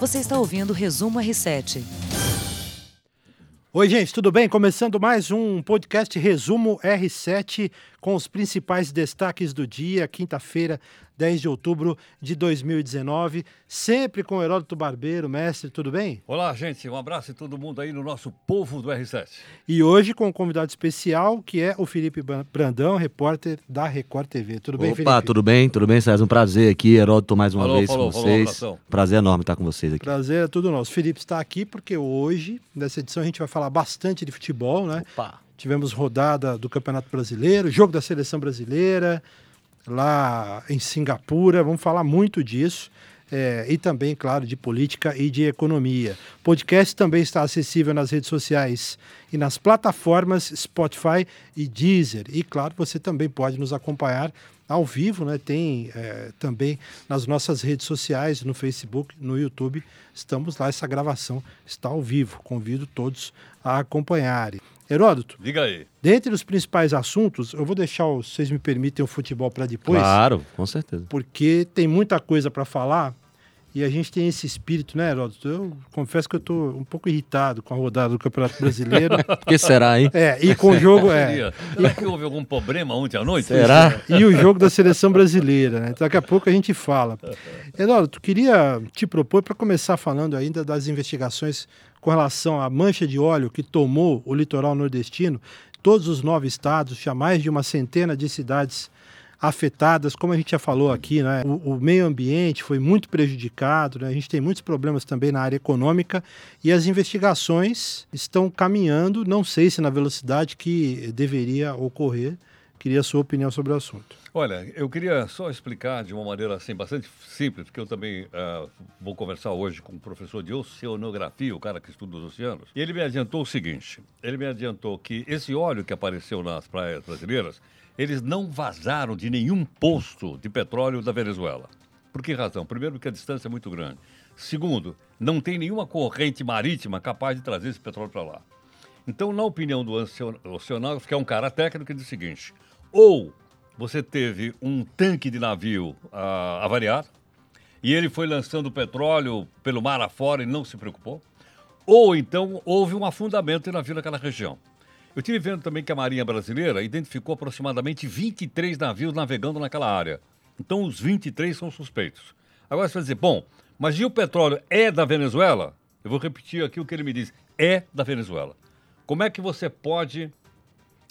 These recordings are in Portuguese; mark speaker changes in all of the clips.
Speaker 1: Você está ouvindo o Resumo R7.
Speaker 2: Oi, gente, tudo bem? Começando mais um podcast Resumo R7 com os principais destaques do dia, quinta-feira, 10 de outubro de 2019. Sempre com o Heródoto Barbeiro, mestre, tudo bem?
Speaker 3: Olá, gente, um abraço a todo mundo aí no nosso povo do R7.
Speaker 2: E hoje com um convidado especial, que é o Felipe Brandão, repórter da Record TV. Tudo bem,
Speaker 4: Opa,
Speaker 2: Felipe?
Speaker 4: tudo bem? Tudo bem, César? Um prazer aqui, Heródoto, mais uma
Speaker 3: Falou,
Speaker 4: vez
Speaker 3: falou,
Speaker 4: com
Speaker 3: falou,
Speaker 4: vocês.
Speaker 3: abração.
Speaker 4: prazer enorme estar com vocês aqui.
Speaker 2: Prazer é tudo nosso. O Felipe está aqui porque hoje, nessa edição, a gente vai falar bastante de futebol, né?
Speaker 4: Opa!
Speaker 2: Tivemos rodada do Campeonato Brasileiro, jogo da Seleção Brasileira, lá em Singapura. Vamos falar muito disso. é, e também, claro, de política e de economia. O podcast também está acessível nas redes sociais e nas plataformas Spotify e Deezer. E, claro, você também pode nos acompanhar ao vivo, né? Tem é, também nas nossas redes sociais, no Facebook, no YouTube. Estamos lá, essa gravação está ao vivo. Convido todos a acompanharem. Heródoto,
Speaker 3: Diga aí.
Speaker 2: dentre os principais assuntos, eu vou deixar, vocês me permitem, o futebol para depois,
Speaker 4: Claro, com certeza.
Speaker 2: porque tem muita coisa para falar e a gente tem esse espírito, né, Heródoto? Eu confesso que eu estou um pouco irritado com a rodada do Campeonato Brasileiro.
Speaker 4: O que será, hein?
Speaker 2: é, e com o jogo. É,
Speaker 3: Será que houve algum problema ontem à noite?
Speaker 4: Será?
Speaker 2: e o jogo da seleção brasileira, né? Daqui a pouco a gente fala. Heródoto, queria te propor para começar falando ainda das investigações com relação à mancha de óleo que tomou o litoral nordestino, todos os nove estados, tinha mais de uma centena de cidades afetadas, como a gente já falou aqui, né? O, o meio ambiente foi muito prejudicado, né? a gente tem muitos problemas também na área econômica e as investigações estão caminhando, não sei se na velocidade que deveria ocorrer. Queria a sua opinião sobre o assunto.
Speaker 3: Olha, eu queria só explicar de uma maneira assim bastante simples, porque eu também ah, vou conversar hoje com o professor de oceanografia, o cara que estuda os oceanos, e ele me adiantou o seguinte: ele me adiantou que esse óleo que apareceu nas praias brasileiras, eles não vazaram de nenhum posto de petróleo da Venezuela. Por que razão? Primeiro, porque a distância é muito grande. Segundo, não tem nenhuma corrente marítima capaz de trazer esse petróleo para lá. Então, na opinião do ocean- oceanógrafo, que é um cara técnico, ele diz o seguinte: ou você teve um tanque de navio ah, avariado e ele foi lançando petróleo pelo mar afora e não se preocupou, ou então houve um afundamento de navio naquela região. Eu tive vendo também que a Marinha Brasileira identificou aproximadamente 23 navios navegando naquela área. Então, os 23 são suspeitos. Agora você vai dizer, bom, mas e o petróleo é da Venezuela? Eu vou repetir aqui o que ele me diz: é da Venezuela. Como é que você pode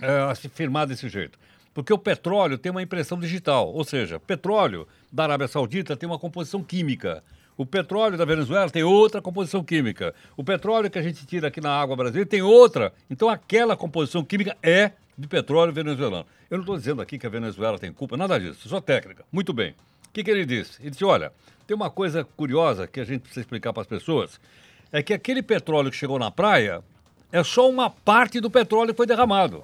Speaker 3: eh, se firmar desse jeito? Porque o petróleo tem uma impressão digital, ou seja, petróleo da Arábia Saudita tem uma composição química. O petróleo da Venezuela tem outra composição química. O petróleo que a gente tira aqui na água brasileira tem outra. Então aquela composição química é de petróleo venezuelano. Eu não estou dizendo aqui que a Venezuela tem culpa, nada disso, só técnica. Muito bem. O que, que ele disse? Ele disse: olha, tem uma coisa curiosa que a gente precisa explicar para as pessoas. É que aquele petróleo que chegou na praia é só uma parte do petróleo que foi derramado.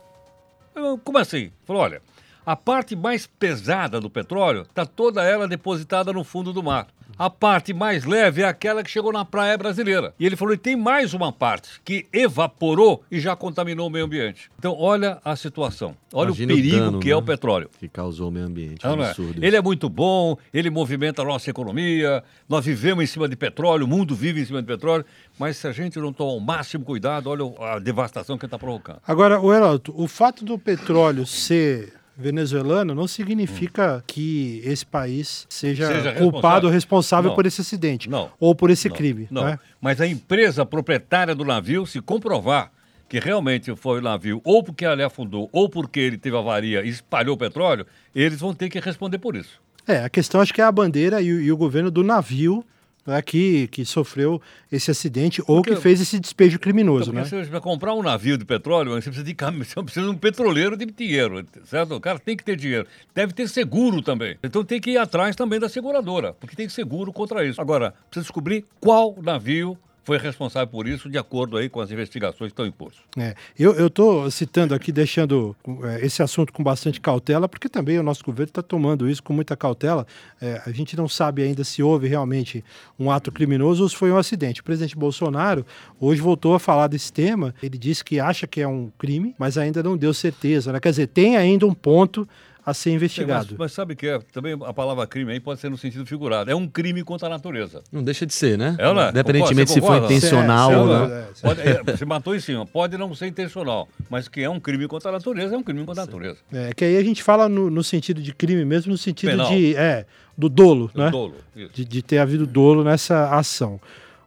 Speaker 3: Como assim? Falou, olha, a parte mais pesada do petróleo está toda ela depositada no fundo do mar. A parte mais leve é aquela que chegou na praia brasileira. E ele falou, e tem mais uma parte que evaporou e já contaminou o meio ambiente. Então, olha a situação. Olha
Speaker 4: Imagina
Speaker 3: o perigo
Speaker 4: dano,
Speaker 3: que é
Speaker 4: né,
Speaker 3: o petróleo.
Speaker 4: Que causou o meio ambiente.
Speaker 3: Não,
Speaker 4: um
Speaker 3: não é?
Speaker 4: absurdo.
Speaker 3: Ele é muito bom, ele movimenta a nossa economia, nós vivemos em cima de petróleo, o mundo vive em cima de petróleo, mas se a gente não tomar o máximo cuidado, olha a devastação que ele está provocando.
Speaker 2: Agora, o Heródoto, o fato do petróleo ser venezuelano não significa que esse país seja,
Speaker 3: Seja
Speaker 2: culpado ou responsável
Speaker 3: Não.
Speaker 2: por esse acidente
Speaker 3: Não.
Speaker 2: ou por esse
Speaker 3: Não,
Speaker 2: crime.
Speaker 3: Não,
Speaker 2: né?
Speaker 3: mas a empresa proprietária do navio, se comprovar que realmente foi o navio, ou porque ele afundou, ou porque ele teve avaria e espalhou petróleo, eles vão ter que responder por isso.
Speaker 2: É, a questão acho que é a bandeira e, o- e o governo do navio né, que, que sofreu esse acidente ou
Speaker 3: Porque-
Speaker 2: que fez esse despejo criminoso,
Speaker 3: Então,
Speaker 2: né?
Speaker 3: você vai comprar um navio de petróleo, você precisa de você precisa de um petroleiro de dinheiro, certo? O cara tem que ter dinheiro. Deve ter seguro também. Então tem que ir atrás também da seguradora, porque tem seguro contra isso. Agora, precisa descobrir qual navio foi responsável por isso, de acordo aí com as investigações que estão em curso.
Speaker 2: É, eu estou citando aqui, deixando é, esse assunto com bastante cautela, porque também o nosso governo está tomando isso com muita cautela. É, a gente não sabe ainda se houve realmente um ato criminoso ou se foi um acidente. O presidente Bolsonaro hoje voltou a falar desse tema. Ele disse que acha que é um crime, mas ainda não deu certeza. Né? Quer dizer, tem ainda um ponto a ser investigado.
Speaker 3: Mas, mas sabe que é, também a palavra crime aí pode ser no sentido figurado. É um crime contra a natureza.
Speaker 4: Não deixa de ser, né?
Speaker 3: É ou não é?
Speaker 4: Independentemente se foi intencional
Speaker 2: Sim,
Speaker 4: ou não.
Speaker 2: É,
Speaker 3: Pode- é, você matou em cima. Pode não ser intencional, mas que é um crime contra a natureza, é um crime contra a natureza.
Speaker 2: É, que aí a gente fala no, no sentido de crime mesmo, no sentido
Speaker 3: Penal.
Speaker 2: de é, do dolo,
Speaker 3: O
Speaker 2: né?
Speaker 3: dolo. isso.
Speaker 2: De, de ter havido dolo nessa ação.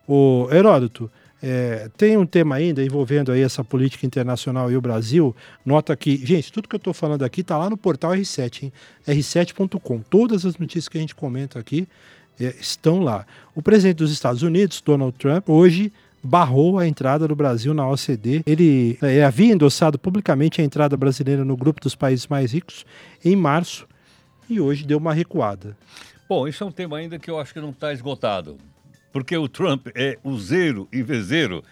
Speaker 2: O Heródoto, é, tem um tema ainda envolvendo aí essa política internacional e o Brasil. Nota que, gente, tudo que eu estou falando aqui está lá no portal R7, hein? r7.com. Todas as notícias que a gente comenta aqui é, estão lá. O presidente dos Estados Unidos, Donald Trump, hoje barrou a entrada do Brasil na OCDE. Ele, é, ele havia endossado publicamente a entrada brasileira no grupo dos países mais ricos em março e hoje deu uma recuada.
Speaker 3: Bom, isso é um tema ainda que eu acho que não está esgotado. Porque o Trump é useiro e vezeiro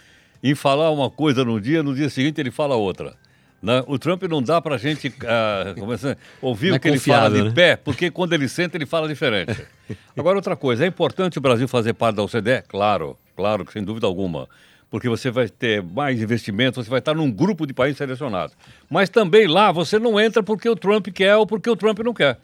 Speaker 3: em falar uma coisa num dia, no dia seguinte ele fala outra. né? O Trump não dá para a gente é é? ouvir
Speaker 4: Não é
Speaker 3: o que ele fala de
Speaker 4: né?
Speaker 3: pé, porque quando ele senta ele fala diferente. Agora, outra coisa, é importante o Brasil fazer parte da OCDE? Claro, claro, sem dúvida alguma. Porque você vai ter mais investimentos, você vai estar num grupo de países selecionados. Mas também lá você não entra porque o Trump quer ou porque o Trump não quer.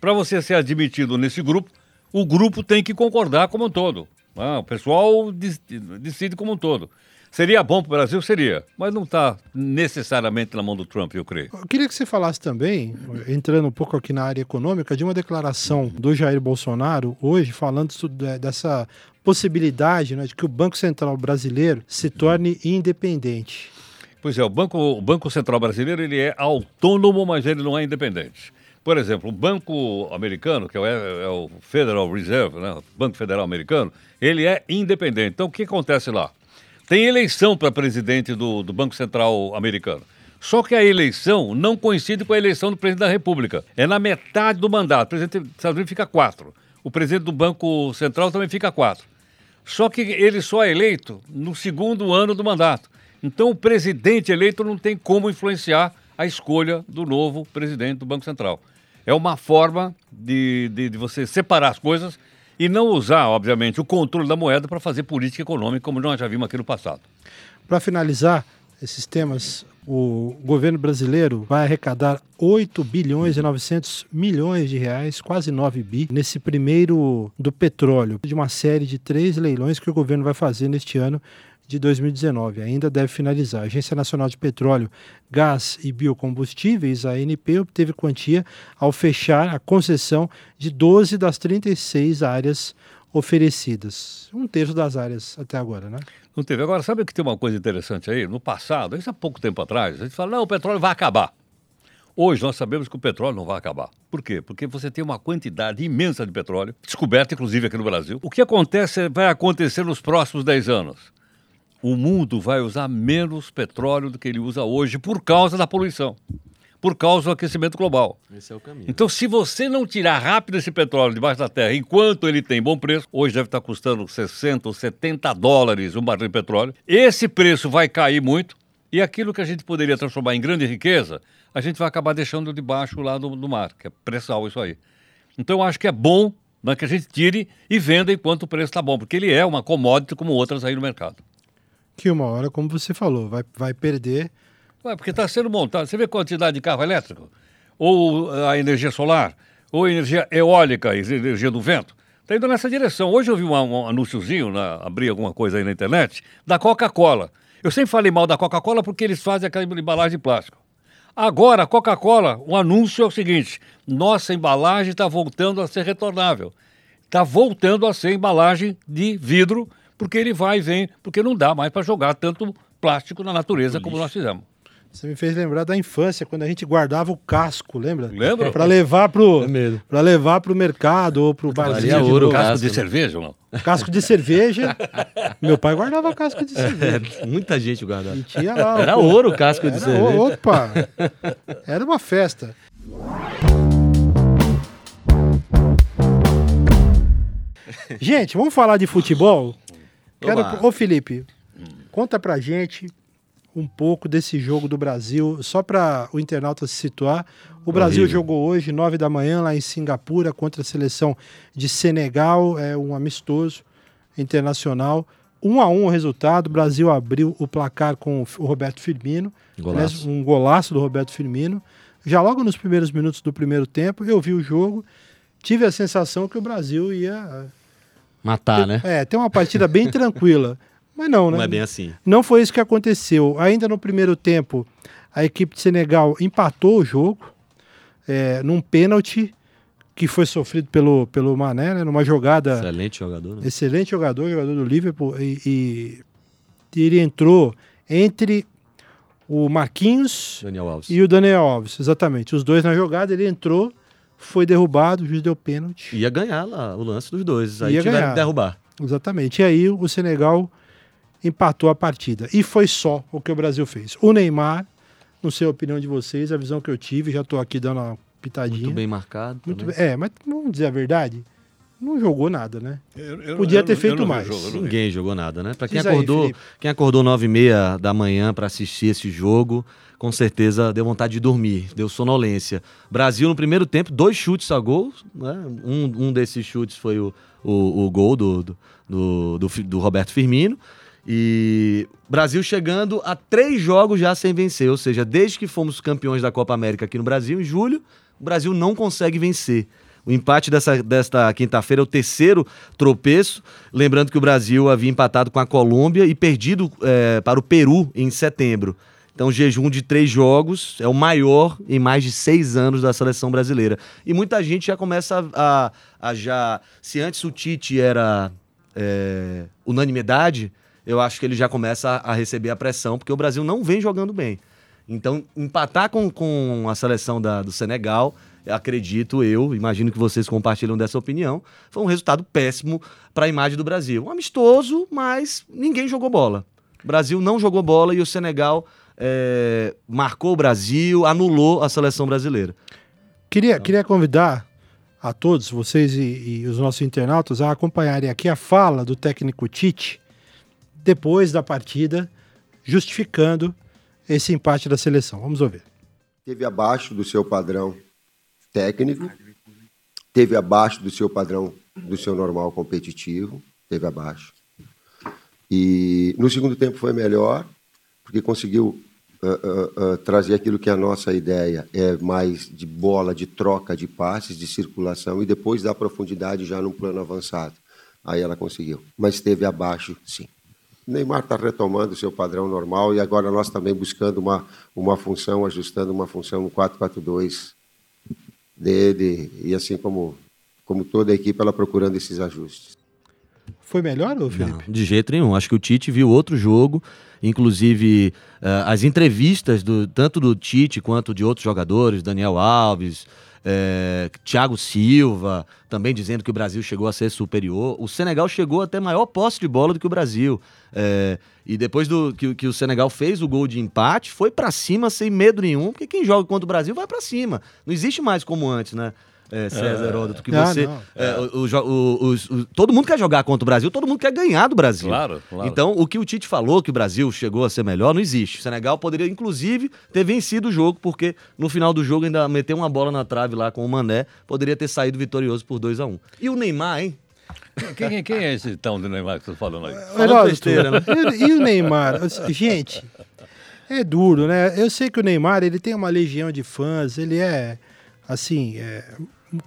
Speaker 3: Para você ser admitido nesse grupo, o grupo tem que concordar como um todo. Ah, o pessoal decide como um todo. Seria bom para o Brasil? Seria. Mas não está necessariamente na mão do Trump, eu creio.
Speaker 2: Eu queria que você falasse também, entrando um pouco aqui na área econômica, de uma declaração do Jair Bolsonaro hoje, falando dessa possibilidade né, de que o Banco Central brasileiro se torne independente.
Speaker 3: Pois é, o Banco, o Banco Central Brasileiro ele é autônomo, mas ele não é independente. Por exemplo, o Banco Americano, que é o, é o Federal Reserve, né, Banco Federal Americano, ele é independente. Então, o que acontece lá? Tem eleição para presidente do, do Banco Central Americano. Só que a eleição não coincide com a eleição do presidente da República. É na metade do mandato. O presidente dos Estados Unidos fica quatro. O presidente do Banco Central também fica quatro. Só que ele só é eleito no segundo ano do mandato. Então o presidente eleito não tem como influenciar a escolha do novo presidente do Banco Central. É uma forma de, de, de você separar as coisas e não usar, obviamente, o controle da moeda para fazer política econômica, como nós já vimos aqui no passado.
Speaker 2: Para finalizar esses temas, o governo brasileiro vai arrecadar 8 bilhões e 900 milhões de reais, quase 9 bi, nesse primeiro do petróleo, de uma série de três leilões que o governo vai fazer neste ano de 2019. Ainda deve finalizar. A Agência Nacional de Petróleo, Gás e Biocombustíveis, a ANP, obteve quantia ao fechar a concessão de 12 das 36 áreas oferecidas. Um terço das áreas até agora, né?
Speaker 3: Não teve. Agora, sabe que tem uma coisa interessante aí? No passado, isso há pouco tempo atrás, a gente fala, não, o petróleo vai acabar. Hoje nós sabemos que o petróleo não vai acabar. Por quê? Porque você tem uma quantidade imensa de petróleo, descoberta inclusive aqui no Brasil. O que acontece vai acontecer nos próximos 10 anos. O mundo vai usar menos petróleo do que ele usa hoje por causa da poluição, por causa do aquecimento global.
Speaker 4: Esse é o caminho.
Speaker 3: Então, se você não tirar rápido esse petróleo debaixo da terra enquanto ele tem bom preço, hoje deve estar custando 60 ou 70 dólares um barril de petróleo, esse preço vai cair muito e aquilo que a gente poderia transformar em grande riqueza, a gente vai acabar deixando debaixo lá do, do mar, que é pré-sal isso aí. Então, eu acho que é bom né, que a gente tire e venda enquanto o preço está bom, porque ele é uma commodity como outras aí no mercado.
Speaker 2: Que uma hora, como você falou, vai, vai perder.
Speaker 3: Ué, porque está sendo montado. Você vê a quantidade de carro elétrico? Ou a energia solar? Ou a energia eólica, a energia do vento? Está indo nessa direção. Hoje eu vi um, um anúnciozinho, na, abri alguma coisa aí na internet, da Coca-Cola. Eu sempre falei mal da Coca-Cola porque eles fazem aquela embalagem de plástico. Agora, a Coca-Cola, o anúncio é o seguinte: nossa embalagem está voltando a ser retornável. Está voltando a ser embalagem de vidro, porque ele vai e vem, porque não dá mais para jogar tanto plástico na natureza como nós fizemos.
Speaker 2: Você me fez lembrar da infância, quando a gente guardava o casco, lembra?
Speaker 3: Lembra?
Speaker 2: Para levar pro
Speaker 4: É
Speaker 2: para levar pro mercado ou pro barzinho
Speaker 4: Valia
Speaker 2: de
Speaker 4: ouro.
Speaker 3: Casco de cerveja não?
Speaker 2: Casco de cerveja. Meu pai guardava casco de cerveja.
Speaker 4: É, muita gente guardava.
Speaker 2: E tinha lá.
Speaker 4: Era
Speaker 2: pô,
Speaker 4: ouro o casco de
Speaker 2: era,
Speaker 4: cerveja.
Speaker 2: Opa! Era uma festa. Gente, vamos falar de futebol? Quero, ô Felipe, conta pra gente um pouco desse jogo do Brasil, só para o internauta se situar. O Brasil
Speaker 4: Horrível.
Speaker 2: jogou hoje, nove da manhã, lá em Singapura, contra a seleção de Senegal, é um amistoso internacional. Um a um o resultado, o Brasil abriu o placar com o Roberto Firmino,
Speaker 4: Golaço.
Speaker 2: Um golaço do Roberto Firmino. já logo nos primeiros minutos do primeiro tempo, eu vi o jogo, tive a sensação que o Brasil ia
Speaker 4: Matar,
Speaker 2: ter,
Speaker 4: né?
Speaker 2: é, ter uma partida bem tranquila. Mas não, né?
Speaker 4: Não é bem assim.
Speaker 2: Não foi isso que aconteceu. Ainda no primeiro tempo, a equipe de Senegal empatou o jogo é, num pênalti que foi sofrido pelo, pelo Mané, né, numa jogada.
Speaker 4: Excelente jogador, né?
Speaker 2: Excelente jogador, jogador do Liverpool. E, e, ele entrou entre o Marquinhos e o Daniel Alves, exatamente. Os dois na jogada, ele entrou, foi derrubado, o juiz deu pênalti.
Speaker 4: Ia ganhar lá o lance dos dois. Aí
Speaker 2: Ia
Speaker 4: tiveram
Speaker 2: ganhar.
Speaker 4: que derrubar.
Speaker 2: Exatamente. E aí o Senegal empatou a partida. E foi só o que o Brasil fez. O Neymar, não sei a opinião de vocês, a visão que eu tive, já estou aqui dando uma pitadinha.
Speaker 4: Muito bem marcado.
Speaker 2: Muito bem. É, mas vamos dizer a verdade, não jogou nada, né?
Speaker 3: Eu- eu-
Speaker 2: Podia
Speaker 3: eu
Speaker 2: ter feito mais.
Speaker 3: jogo.
Speaker 4: Ninguém jogou nada, né? Pra quem
Speaker 2: Diz
Speaker 4: acordou, quem acordou nove e meia da manhã para assistir esse jogo, com certeza deu vontade de dormir, deu sonolência. Brasil no primeiro tempo, dois chutes a gol, né? um, um desses chutes foi o, o, o gol do, do, do, do do Roberto Firmino. E Brasil chegando a três jogos já sem vencer, ou seja, desde que fomos campeões da Copa América aqui no Brasil, em julho, o Brasil não consegue vencer. O empate dessa, desta quinta-feira é o terceiro tropeço. Lembrando que o Brasil havia empatado com a Colômbia e perdido eh, para o Peru em setembro. Então, jejum de três jogos é o maior em mais de seis anos da seleção brasileira. E muita gente já começa a, a- a já. Se antes o Tite era eh, unanimidade, eu acho que ele já começa a, receber a pressão, porque o Brasil não vem jogando bem. Então, empatar com, com a seleção da- do Senegal, acredito eu, imagino que vocês compartilham dessa opinião, foi um resultado péssimo para a imagem do Brasil. Um amistoso, mas ninguém jogou bola. O Brasil não jogou bola e o Senegal eh, marcou o Brasil, anulou a seleção brasileira.
Speaker 2: Queria, queria convidar a todos, vocês e, e os nossos internautas, a acompanharem aqui a fala do técnico Tite depois da partida, justificando esse empate da seleção. Vamos ouvir.
Speaker 5: Teve abaixo do seu padrão técnico, teve abaixo do seu padrão do seu normal competitivo, teve abaixo. E no segundo tempo foi melhor, porque conseguiu ah, ah, ah, trazer aquilo que a nossa ideia é mais de bola, de troca de passes, de circulação e depois da profundidade já num plano avançado. Aí ela conseguiu, mas esteve abaixo, sim. O Neymar está retomando o seu padrão normal e agora nós também buscando uma, uma função, ajustando uma função no 4-4-2 dele e assim como, como toda a equipe, ela procurando esses ajustes.
Speaker 2: Foi melhor,
Speaker 4: Não,
Speaker 2: Felipe?
Speaker 4: de jeito nenhum. Acho que o Tite viu outro jogo, inclusive eh, as entrevistas do, tanto do Tite quanto de outros jogadores, Daniel Alves, eh, Thiago Silva, também dizendo que o Brasil chegou a ser superior. O Senegal chegou a ter maior posse de bola do que o Brasil. Eh, e depois do que, que o Senegal fez o gol de empate, foi pra cima sem medo nenhum, porque quem joga contra o Brasil vai pra cima. Não existe mais como antes, né? É, César Heródoto, que
Speaker 2: Ah,
Speaker 4: você. é, o- o o- todo mundo quer jogar contra o Brasil, todo mundo quer ganhar do Brasil.
Speaker 3: Claro, claro.
Speaker 4: Então, o que o Tite falou que o Brasil chegou a ser melhor, não existe. O Senegal poderia, inclusive, ter vencido o jogo, porque no final do jogo ainda meteu uma bola na trave lá com o Mané, poderia ter saído vitorioso por 2 a 1 E o Neymar, hein?
Speaker 3: Quem, quem é esse tão de Neymar que você tá falando aí?
Speaker 2: Heródoto,
Speaker 4: besteira, né?
Speaker 2: e, e o Neymar? Gente, é duro, né? Eu sei que o Neymar ele tem uma legião de fãs, ele é, assim, é,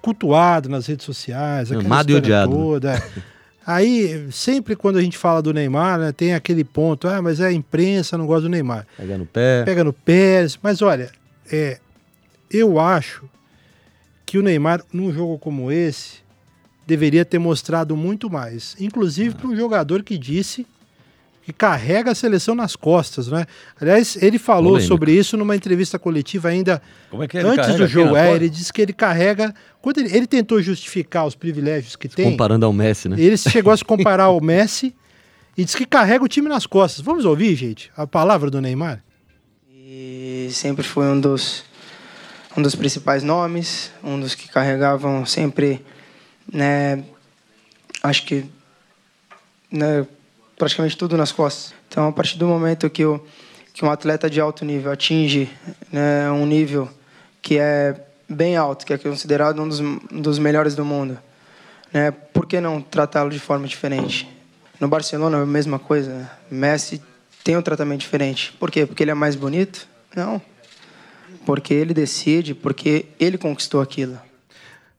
Speaker 2: cultuado nas redes sociais,
Speaker 4: Amado e odiado, né?
Speaker 2: toda. é. Aí, sempre quando a gente fala do Neymar, né, tem aquele ponto, ah, mas a imprensa não gosta do Neymar.
Speaker 4: Pega no pé.
Speaker 2: Pega no pé, mas olha, é, eu acho que o Neymar, num jogo como esse, deveria ter mostrado muito mais. Inclusive para um jogador que disse que carrega a seleção nas costas, né? Aliás, ele falou
Speaker 4: Polêmica.
Speaker 2: sobre isso numa entrevista coletiva ainda
Speaker 3: Como é que ele
Speaker 2: antes do jogo. É, ele disse que ele carrega. Quando ele, ele tentou justificar os privilégios que tem,
Speaker 4: Comparando ao Messi, né?
Speaker 2: ele chegou a se comparar ao Messi e disse que carrega o time nas costas. Vamos ouvir, gente, a palavra do Neymar?
Speaker 6: E sempre foi um dos, um dos principais nomes, um dos que carregavam sempre, né, acho que, né, praticamente tudo nas costas. Então, a partir do momento que, o, que um atleta de alto nível atinge né, um nível que é bem alto, que é considerado um dos, um dos melhores do mundo, né, por que não tratá-lo de forma diferente? No Barcelona, a mesma coisa. Messi tem um tratamento diferente. Por quê? Porque ele é mais bonito? Não. porque ele decide, porque ele conquistou aquilo.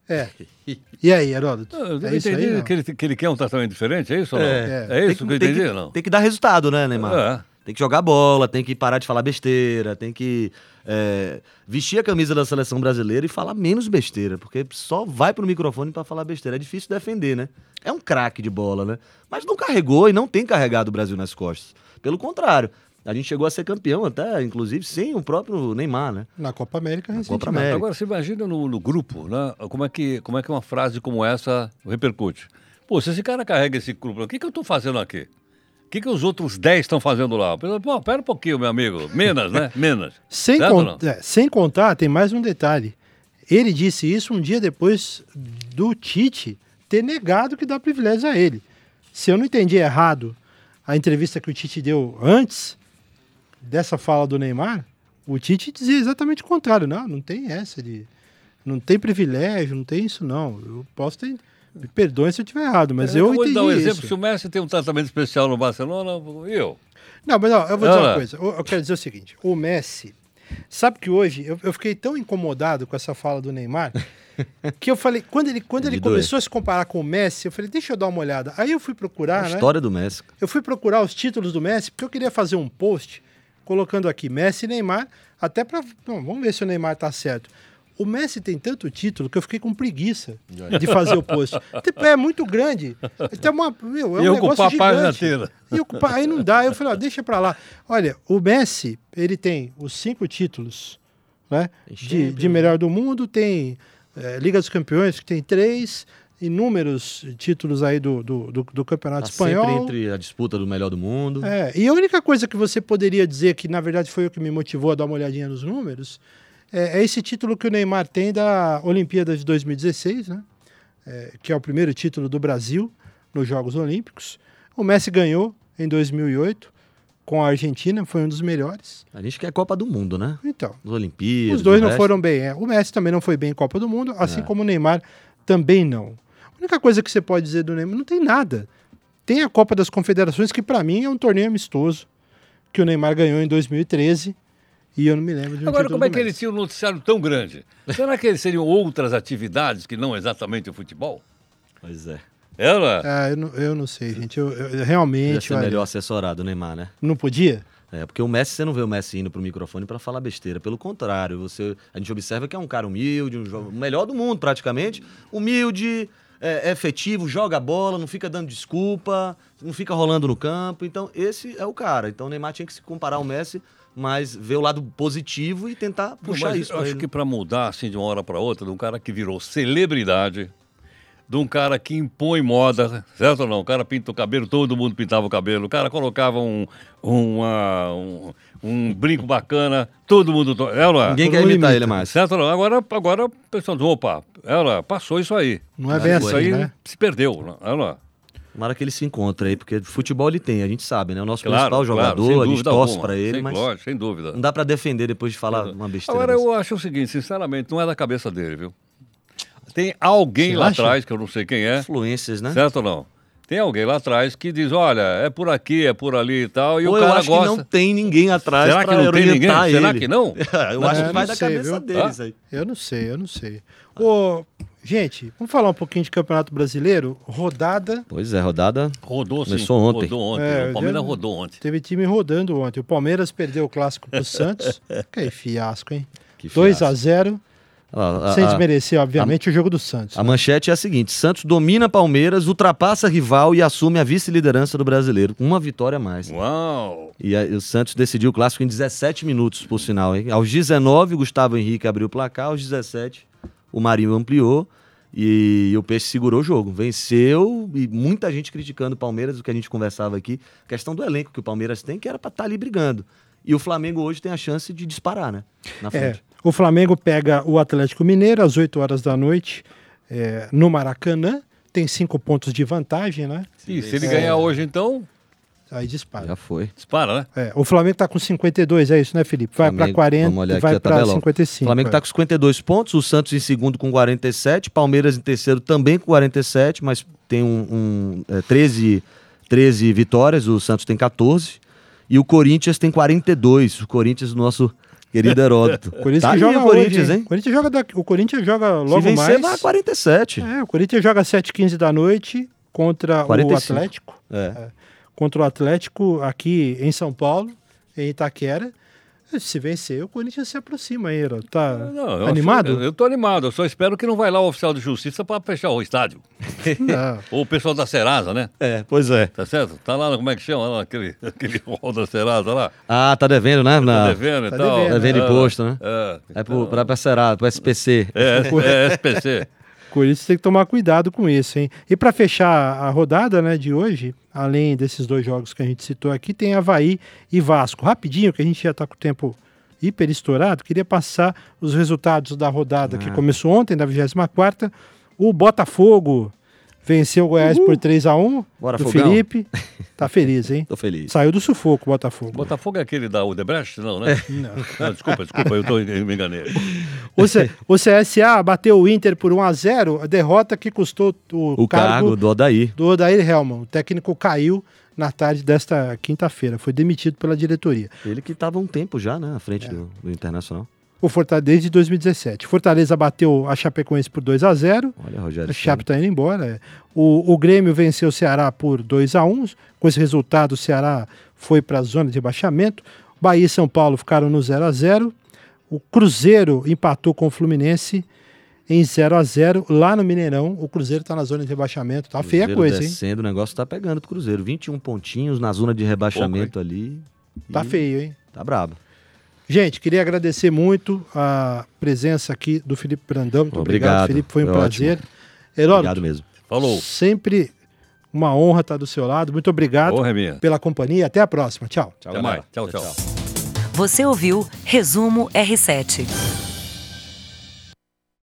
Speaker 2: É. E aí, Heródoto?
Speaker 3: Eu
Speaker 2: é isso
Speaker 3: entendi
Speaker 2: aí,
Speaker 3: que, ele, que ele quer um tratamento diferente, é isso ou não?
Speaker 4: É.
Speaker 3: É, isso
Speaker 4: Tem
Speaker 3: que eu entendi,
Speaker 4: tem
Speaker 3: não?
Speaker 4: Tem que dar resultado, né, Neymar?
Speaker 3: É.
Speaker 4: Tem que jogar bola, tem que parar de falar besteira, tem que é, vestir a camisa da seleção brasileira e falar menos besteira, porque só vai pro microfone pra falar besteira. É difícil defender, né? É um craque de bola, né? Mas não carregou e não tem carregado o Brasil nas costas. Pelo contrário, a gente chegou a ser campeão até, inclusive, sem o próprio Neymar, né?
Speaker 2: Na Copa América
Speaker 4: Na
Speaker 2: recentemente.
Speaker 4: Copa América.
Speaker 3: Agora, você imagina no, no grupo, né? Como é, que, como é que uma frase como essa repercute? Pô, se esse cara carrega esse grupo, o que, que eu tô fazendo aqui? O que, que os outros 10 estão fazendo lá? Pô, pera um pouquinho, meu amigo. Menos, né? Menos.
Speaker 2: Sem, con- é, sem contar, tem mais um detalhe. Ele disse isso um dia depois do Tite ter negado que dá privilégio a ele. Se eu não entendi errado a entrevista que o Tite deu antes dessa fala do Neymar, o Tite dizia exatamente o contrário. Não, não tem essa de. Não tem privilégio, não tem isso, não. Eu posso ter. Me perdoem se eu estiver errado, mas eu
Speaker 3: vou
Speaker 2: entendi
Speaker 3: dar um exemplo.
Speaker 2: isso.
Speaker 3: Se o Messi tem um tratamento especial no Barcelona, eu?
Speaker 2: Não, mas não, eu vou dizer uma
Speaker 3: Ah.
Speaker 2: coisa. Eu, eu quero dizer o seguinte: o Messi. Sabe que hoje eu, eu fiquei tão incomodado com essa fala do Neymar que eu falei, quando ele, quando
Speaker 4: De
Speaker 2: ele
Speaker 4: doer.
Speaker 2: começou a se comparar com o Messi, eu falei, deixa eu dar uma olhada. Aí eu fui
Speaker 4: A
Speaker 2: procurar, né?
Speaker 4: história do Messi.
Speaker 2: Eu fui procurar os títulos do Messi, porque eu queria fazer um post colocando aqui Messi e Neymar, até para. Vamos ver se o Neymar tá certo. O Messi tem tanto título que eu fiquei com preguiça de fazer o post. Tipo, É muito grande. Tem uma, meu, é um
Speaker 3: E
Speaker 2: negócio
Speaker 3: ocupar a página
Speaker 2: gigante.
Speaker 3: inteira.
Speaker 2: E ocupar, aí não dá. Eu falei, ó, deixa pra lá. Olha, o Messi, ele tem os cinco títulos né, de, de melhor do mundo, tem eh, Liga dos Campeões, que tem três, inúmeros títulos aí do, do, do, do Campeonato
Speaker 4: Tá
Speaker 2: Espanhol.
Speaker 4: sempre entre a disputa do melhor do mundo.
Speaker 2: É, e a única coisa que você poderia dizer, que na verdade foi o que me motivou a dar uma olhadinha nos números, é, é esse título que o Neymar tem da Olimpíada de 2016, né? É, que é o primeiro título do Brasil nos Jogos Olímpicos. O Messi ganhou em 2008 com a Argentina, foi um dos melhores.
Speaker 4: A gente quer Copa do Mundo, né?
Speaker 2: Então,
Speaker 4: As Olimpíadas.
Speaker 2: os dois não
Speaker 4: resto.
Speaker 2: foram bem. é. O Messi também não foi bem em Copa do Mundo, assim
Speaker 4: É.
Speaker 2: como o Neymar também não. A única coisa que você pode dizer do Neymar, não tem nada. Tem a Copa das Confederações, que para mim é um torneio amistoso, que o Neymar ganhou em 2013, e eu não me lembro de um
Speaker 3: Agora, como é que ele tinha um noticiário tão grande? Será que eles seriam outras atividades que não exatamente o futebol?
Speaker 4: Pois é.
Speaker 3: Era?
Speaker 2: Ah, eu, não, eu não sei, gente. Eu, eu- eu
Speaker 4: Podia
Speaker 2: realmente
Speaker 4: ser
Speaker 2: olha,
Speaker 4: melhor assessorado, o Neymar, né?
Speaker 2: não podia.
Speaker 4: É, porque o Messi, você não vê o Messi indo pro microfone pra falar besteira. Pelo contrário, você, a gente observa que é um cara humilde, um melhor do mundo praticamente. Humilde, é, é efetivo, joga a bola, não fica dando desculpa, não fica rolando no campo. Então, esse é o cara. Então, o Neymar tinha que se comparar ao Messi, mas ver o lado positivo e tentar puxar
Speaker 3: mas
Speaker 4: isso
Speaker 3: eu acho
Speaker 4: ele.
Speaker 3: que para mudar assim de uma hora para outra, de um cara que virou celebridade, de um cara que impõe moda, certo ou não? O cara pinta o cabelo, todo mundo pintava o cabelo, o cara colocava um, uma- um, um brinco bacana, todo mundo. to- É, é?
Speaker 4: Ninguém
Speaker 2: todo
Speaker 4: quer imitar
Speaker 2: imita.
Speaker 4: ele mais.
Speaker 3: Certo ou não? Agora, agora o pessoal diz, opa, é, ou não é? passou isso aí.
Speaker 2: Não é bem
Speaker 3: Isso
Speaker 2: assim,
Speaker 3: aí
Speaker 2: né?
Speaker 3: se perdeu, é, é?
Speaker 4: Tomara que ele se encontre aí, porque futebol ele tem, a gente sabe, né? O nosso
Speaker 3: Claro,
Speaker 4: principal
Speaker 3: claro,
Speaker 4: jogador,
Speaker 3: sem
Speaker 4: a gente torce pra ele,
Speaker 3: sem,
Speaker 4: mas
Speaker 3: lógico, sem dúvida.
Speaker 4: não dá pra defender depois de falar uma besteira.
Speaker 3: Agora,
Speaker 4: dessa.
Speaker 3: eu acho o seguinte, sinceramente, não é da cabeça dele, viu? Tem alguém
Speaker 2: Você
Speaker 3: lá
Speaker 2: acha?
Speaker 3: atrás, que eu não sei quem é,
Speaker 4: Influências, né?
Speaker 3: certo ou não? Tem alguém lá atrás que diz, olha, é por aqui, é por ali e tal, e
Speaker 4: Ou
Speaker 3: o
Speaker 4: eu
Speaker 3: cara
Speaker 4: acho
Speaker 3: gosta...
Speaker 4: que não tem ninguém atrás
Speaker 3: Será que não tem ninguém?
Speaker 4: orientar
Speaker 3: Será
Speaker 4: ele.
Speaker 3: que não?
Speaker 4: eu acho
Speaker 2: É,
Speaker 4: que vai da
Speaker 2: sei,
Speaker 4: cabeça
Speaker 2: viu?
Speaker 4: deles aí.
Speaker 2: Eu não sei, eu não sei. Ô, gente, vamos falar um pouquinho de Campeonato Brasileiro? Rodada.
Speaker 4: Pois é, rodada.
Speaker 3: Rodou sim.
Speaker 4: Começou ontem.
Speaker 3: Rodou ontem.
Speaker 2: É,
Speaker 3: o Palmeiras
Speaker 2: eu-
Speaker 3: rodou ontem.
Speaker 2: Teve time rodando ontem. O Palmeiras perdeu o clássico pro Santos. que fiasco, hein?
Speaker 4: Que
Speaker 2: 2
Speaker 4: fiasco.
Speaker 2: a 0
Speaker 4: A-
Speaker 2: sem
Speaker 4: a-
Speaker 2: desmerecer, obviamente, o jogo do Santos.
Speaker 4: A manchete é a seguinte: Santos domina Palmeiras, ultrapassa rival e assume a vice-liderança do brasileiro. com Uma vitória a mais.
Speaker 3: Uau!
Speaker 4: E aí, o Santos decidiu o clássico em 17 minutos, por sinal. Hein? Aos 19, o Gustavo Henrique abriu o placar. Aos 17, o Marinho ampliou. E, o Peixe segurou o jogo. Venceu. E muita gente criticando o Palmeiras, o que a gente conversava aqui. Questão do elenco que o Palmeiras tem, que era pra estar ali brigando. E o Flamengo hoje tem a chance de disparar, né? Na
Speaker 2: É,
Speaker 4: frente.
Speaker 2: o Flamengo pega o Atlético Mineiro às 8 horas da noite é, no Maracanã. Tem cinco pontos de vantagem, né?
Speaker 3: E se ele ganhar hoje, então,
Speaker 2: Aí dispara.
Speaker 4: Já foi.
Speaker 3: dispara, né?
Speaker 2: É, o Flamengo tá com 52, é isso, né, Felipe? Vai para
Speaker 4: Flamengo,
Speaker 2: 40,
Speaker 4: vamos olhar
Speaker 2: vai para
Speaker 4: tabela, ó.
Speaker 2: 55.
Speaker 4: O Flamengo
Speaker 2: é.
Speaker 4: está com 52 pontos, o Santos em segundo com 47, Palmeiras em terceiro também com 47, mas tem um, um, é, 13, 13 vitórias, o Santos tem 14, e o Corinthians tem 42. O Corinthians, nosso Querido Heródoto.
Speaker 2: Corinthians
Speaker 4: tá
Speaker 2: que joga
Speaker 4: o Corinthians,
Speaker 2: hoje,
Speaker 4: hein?
Speaker 2: O Corinthians joga, daqui- o Corinthians joga logo
Speaker 4: Se vencer,
Speaker 2: mais.
Speaker 4: vai a 47.
Speaker 2: É, o Corinthians joga às 7h15 da noite contra
Speaker 4: 45.
Speaker 2: o Atlético.
Speaker 4: É.
Speaker 2: Contra o Atlético aqui em São Paulo, em Itaquera. Se vencer, o Corinthians se aproxima aí. Tá
Speaker 3: Não, eu
Speaker 2: animado?
Speaker 3: acho- eu tô animado, eu só espero que não vai lá o oficial de justiça para fechar o estádio.
Speaker 2: Não.
Speaker 3: Ou o pessoal da Serasa, né?
Speaker 4: É, pois é.
Speaker 3: Tá certo? Tá lá, como é que chama? Lá, aquele, aquele rol da Serasa lá.
Speaker 4: Ah, tá devendo, né?
Speaker 3: Tá
Speaker 4: Na...
Speaker 3: devendo e
Speaker 2: tá
Speaker 3: tal.
Speaker 2: devendo.
Speaker 4: Devendo
Speaker 3: É,
Speaker 4: imposto, né?
Speaker 3: É.
Speaker 4: É pro, pra, pra Serasa, pro SPC.
Speaker 3: É, é SPC.
Speaker 2: O Corinthians tem que tomar cuidado com isso, hein? E para fechar a rodada né, de hoje, além desses dois jogos que a gente citou aqui, tem Havaí e Vasco. Rapidinho, que a gente já está com o tempo hiper estourado, queria passar os resultados da rodada que começou ontem, da 24 O Botafogo venceu o Goiás por 3 a 1
Speaker 4: Bora,
Speaker 2: do
Speaker 4: Fogão.
Speaker 2: Felipe. Tá feliz, hein?
Speaker 4: Tô feliz.
Speaker 2: Saiu do sufoco o Botafogo.
Speaker 3: Botafogo é aquele da Udebrecht? Não, né? Não. desculpa, desculpa, eu, tô, eu me enganei.
Speaker 2: O, C- o CSA bateu o Inter por 1 a 0 a derrota que custou o,
Speaker 4: O cargo do Odair.
Speaker 2: do Odair Helman. O técnico caiu na tarde desta quinta-feira, foi demitido pela diretoria.
Speaker 4: Ele que tava um tempo já, né? À frente do, do Internacional.
Speaker 2: O Fortaleza desde 2017. Fortaleza bateu a Chapecoense por 2 a 0
Speaker 4: Olha, Rogério.
Speaker 2: A Chape está indo embora. é. O, o Grêmio venceu o Ceará por 2 a 1 Com esse resultado, o Ceará foi para a zona de rebaixamento. Bahia e São Paulo ficaram no 0 a 0 O Cruzeiro empatou com o Fluminense em 0 a 0 Lá no Mineirão, o Cruzeiro está na zona de rebaixamento. Tá feia a coisa, hein?
Speaker 4: descendo, o negócio tá pegando pro Cruzeiro. 21 pontinhos na zona de rebaixamento ali.
Speaker 2: Tá
Speaker 4: E
Speaker 2: feio, hein?
Speaker 4: Tá brabo.
Speaker 2: Gente, queria agradecer muito a presença aqui do Felipe Brandão. Muito obrigado,
Speaker 4: Obrigado,
Speaker 2: Felipe. Foi um
Speaker 4: foi
Speaker 2: prazer.
Speaker 4: Obrigado
Speaker 2: Heródoto,
Speaker 4: mesmo.
Speaker 3: Falou.
Speaker 2: sempre uma honra estar do seu lado. Muito obrigado pela companhia. Até a próxima. Tchau.
Speaker 4: Tchau,
Speaker 3: Até mais. Tchau, tchau.
Speaker 1: Você ouviu Resumo R7.